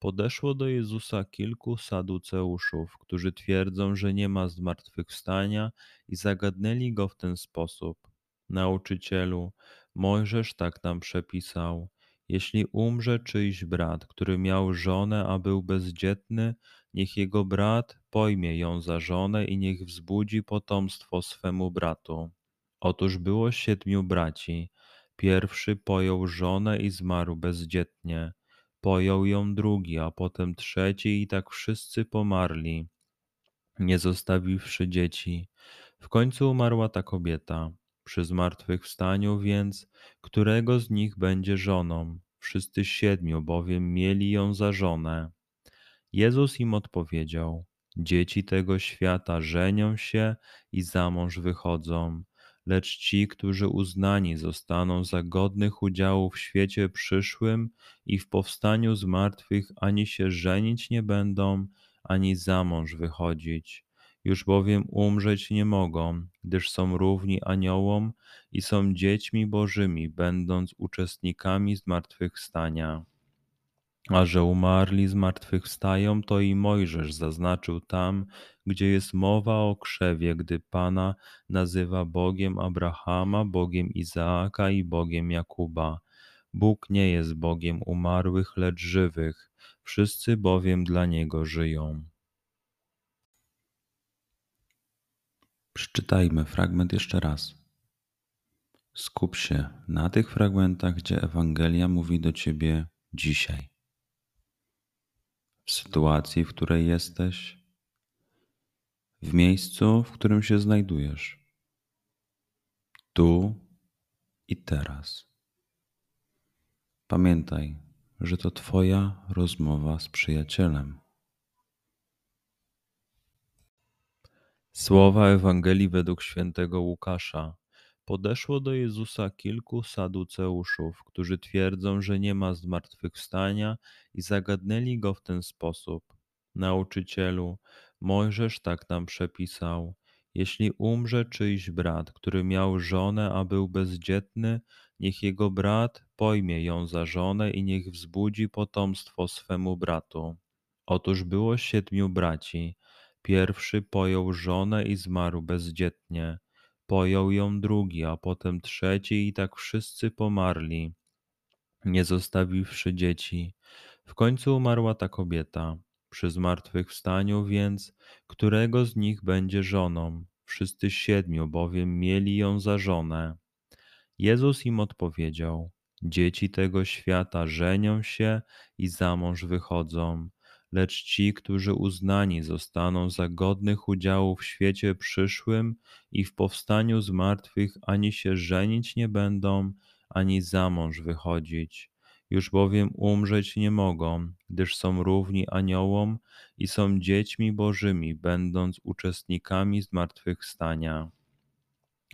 Podeszło do Jezusa kilku saduceuszów, którzy twierdzą, że nie ma zmartwychwstania, i zagadnęli go w ten sposób: Nauczycielu, Mojżesz tak nam przepisał. Jeśli umrze czyjś brat, który miał żonę, a był bezdzietny, niech jego brat pojmie ją za żonę i niech wzbudzi potomstwo swemu bratu. Otóż było siedmiu braci. Pierwszy pojął żonę i zmarł bezdzietnie. Pojął ją drugi, a potem trzeci i tak wszyscy pomarli, nie zostawiwszy dzieci. W końcu umarła ta kobieta. Przy zmartwychwstaniu więc, którego z nich będzie żoną? Wszyscy siedmiu bowiem mieli ją za żonę. Jezus im odpowiedział: Dzieci tego świata żenią się i za mąż wychodzą lecz ci, którzy uznani zostaną za godnych udziału w świecie przyszłym i w powstaniu z martwych, ani się żenić nie będą, ani za mąż wychodzić. Już bowiem umrzeć nie mogą, gdyż są równi aniołom i są dziećmi bożymi, będąc uczestnikami zmartwychwstania. A że umarli zmartwychwstają, to i Mojżesz zaznaczył tam, gdzie jest mowa o krzewie, gdy Pana nazywa Bogiem Abrahama, Bogiem Izaaka i Bogiem Jakuba. Bóg nie jest Bogiem umarłych, lecz żywych, wszyscy bowiem dla Niego żyją. Przeczytajmy fragment jeszcze raz. Skup się na tych fragmentach, gdzie Ewangelia mówi do Ciebie dzisiaj w sytuacji, w której jesteś, w miejscu, w którym się znajdujesz, tu i teraz. Pamiętaj, że to Twoja rozmowa z przyjacielem. Słowa Ewangelii według świętego Łukasza. Podeszło do Jezusa kilku saduceuszów, którzy twierdzą, że nie ma zmartwychwstania, i zagadnęli go w ten sposób: Nauczycielu, Mojżesz tak nam przepisał. Jeśli umrze czyjś brat, który miał żonę, a był bezdzietny, niech jego brat pojmie ją za żonę i niech wzbudzi potomstwo swemu bratu. Otóż było siedmiu braci. Pierwszy pojął żonę i zmarł bezdzietnie. Pojął ją drugi, a potem trzeci i tak wszyscy pomarli, nie zostawiwszy dzieci. W końcu umarła ta kobieta. Przy zmartwychwstaniu więc, którego z nich będzie żoną? Wszyscy siedmiu bowiem mieli ją za żonę. Jezus im odpowiedział: Dzieci tego świata żenią się i za mąż wychodzą lecz ci, którzy uznani zostaną za godnych udziału w świecie przyszłym i w powstaniu z martwych, ani się żenić nie będą, ani za mąż wychodzić. Już bowiem umrzeć nie mogą, gdyż są równi aniołom i są dziećmi bożymi, będąc uczestnikami zmartwychwstania.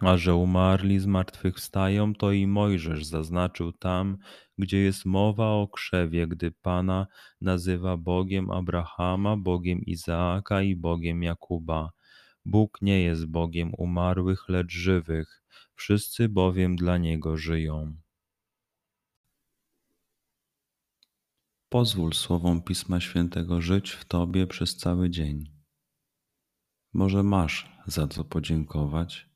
A że umarli zmartwychwstają, to i Mojżesz zaznaczył tam, gdzie jest mowa o krzewie, gdy Pana nazywa Bogiem Abrahama, Bogiem Izaaka i Bogiem Jakuba. Bóg nie jest Bogiem umarłych, lecz żywych, wszyscy bowiem dla Niego żyją. Pozwól słowom Pisma Świętego żyć w Tobie przez cały dzień. Może masz za co podziękować,